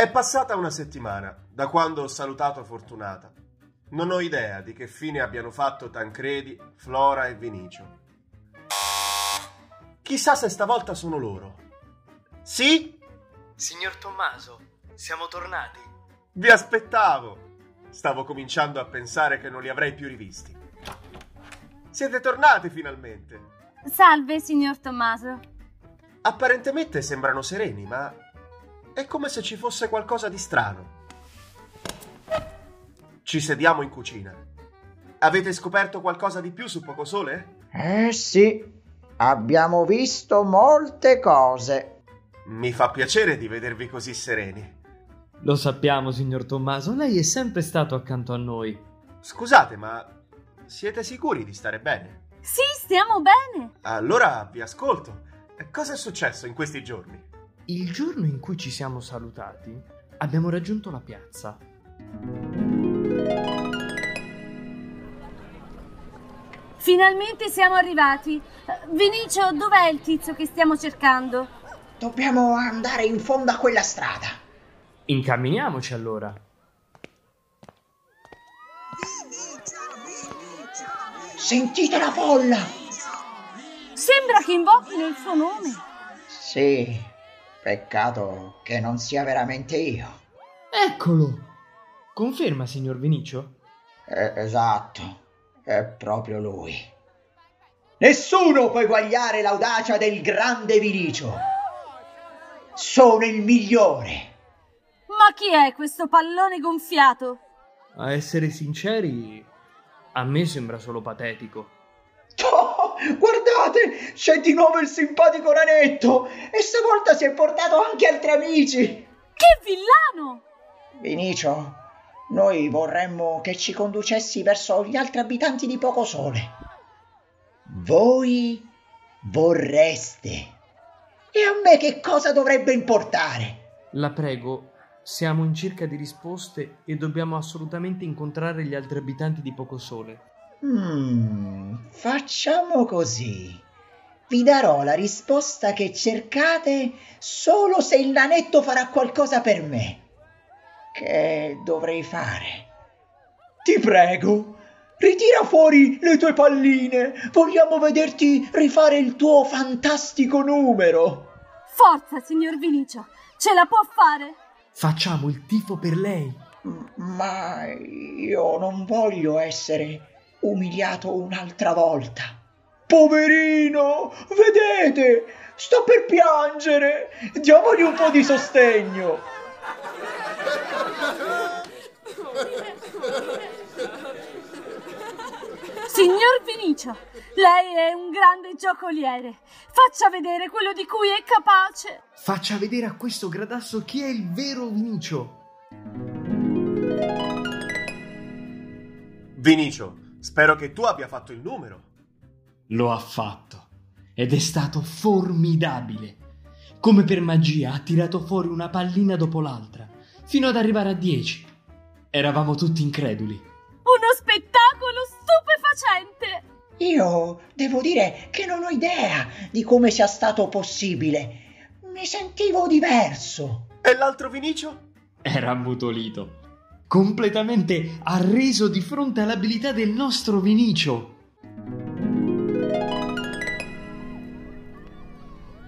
È passata una settimana da quando ho salutato Fortunata. Non ho idea di che fine abbiano fatto Tancredi, Flora e Vinicio. Chissà se stavolta sono loro. Sì? Signor Tommaso, siamo tornati. Vi aspettavo. Stavo cominciando a pensare che non li avrei più rivisti. Siete tornati finalmente. Salve, signor Tommaso. Apparentemente sembrano sereni, ma è come se ci fosse qualcosa di strano. Ci sediamo in cucina. Avete scoperto qualcosa di più su Poco Sole? Eh sì, abbiamo visto molte cose. Mi fa piacere di vedervi così sereni. Lo sappiamo, signor Tommaso, lei è sempre stato accanto a noi. Scusate, ma siete sicuri di stare bene? Sì, stiamo bene. Allora vi ascolto. Cosa è successo in questi giorni? Il giorno in cui ci siamo salutati, abbiamo raggiunto la piazza. Finalmente siamo arrivati. Vinicio, dov'è il tizio che stiamo cercando? Dobbiamo andare in fondo a quella strada. Incamminiamoci allora. Sentite la folla! Sembra che invochino il suo nome. Sì, peccato che non sia veramente io. Eccolo! Conferma, signor Vinicio? Eh, esatto, è proprio lui. Nessuno può eguagliare l'audacia del grande Vinicio. Sono il migliore. Ma chi è questo pallone gonfiato? A essere sinceri, a me sembra solo patetico. Guardate, c'è di nuovo il simpatico ranetto e stavolta si è portato anche altri amici. Che villano! Vinicio, noi vorremmo che ci conducessi verso gli altri abitanti di Poco Sole. Voi vorreste. E a me che cosa dovrebbe importare? La prego, siamo in cerca di risposte e dobbiamo assolutamente incontrare gli altri abitanti di Poco Hmm, facciamo così. Vi darò la risposta che cercate solo se il nanetto farà qualcosa per me. Che dovrei fare? Ti prego, ritira fuori le tue palline. Vogliamo vederti rifare il tuo fantastico numero. Forza, signor Vinicio, ce la può fare. Facciamo il tifo per lei. Ma io non voglio essere umiliato un'altra volta. Poverino, vedete, sto per piangere. Diamogli un po' di sostegno. Signor Vinicio, lei è un grande giocoliere. Faccia vedere quello di cui è capace. Faccia vedere a questo gradasso chi è il vero Vinicio. Vinicio, spero che tu abbia fatto il numero. Lo ha fatto ed è stato formidabile. Come per magia ha tirato fuori una pallina dopo l'altra, fino ad arrivare a 10. Eravamo tutti increduli. Uno spettacolo stupefacente! Io devo dire che non ho idea di come sia stato possibile. Mi sentivo diverso. E l'altro Vinicio? Era ammutolito, completamente arreso di fronte all'abilità del nostro Vinicio.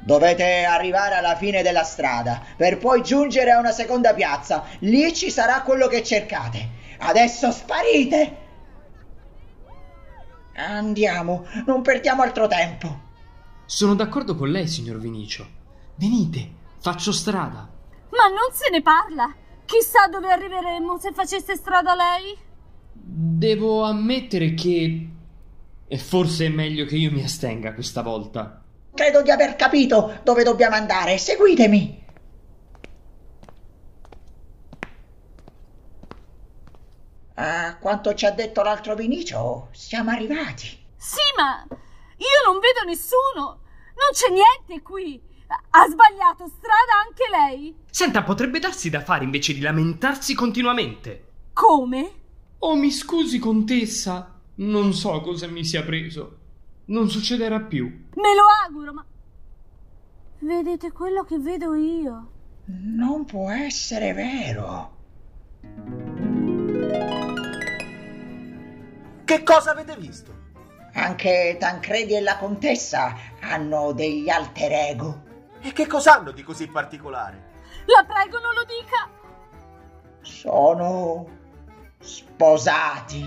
Dovete arrivare alla fine della strada per poi giungere a una seconda piazza. Lì ci sarà quello che cercate. Adesso sparite! Andiamo, non perdiamo altro tempo. Sono d'accordo con lei, signor Vinicio. Venite, faccio strada. Ma non se ne parla. Chissà dove arriveremmo se facesse strada lei. Devo ammettere che... E forse è meglio che io mi astenga questa volta. Credo di aver capito dove dobbiamo andare. Seguitemi. A quanto ci ha detto l'altro Vinicio, siamo arrivati. Sì, ma io non vedo nessuno. Non c'è niente qui. Ha sbagliato strada anche lei. Senta, potrebbe darsi da fare invece di lamentarsi continuamente. Come? Oh, mi scusi, contessa. Non so cosa mi sia preso. Non succederà più. Me lo auguro, ma... Vedete quello che vedo io? Non può essere vero. Che cosa avete visto? Anche Tancredi e la contessa hanno degli alter ego. E che cos'hanno di così particolare? La prego, non lo dica. Sono sposati.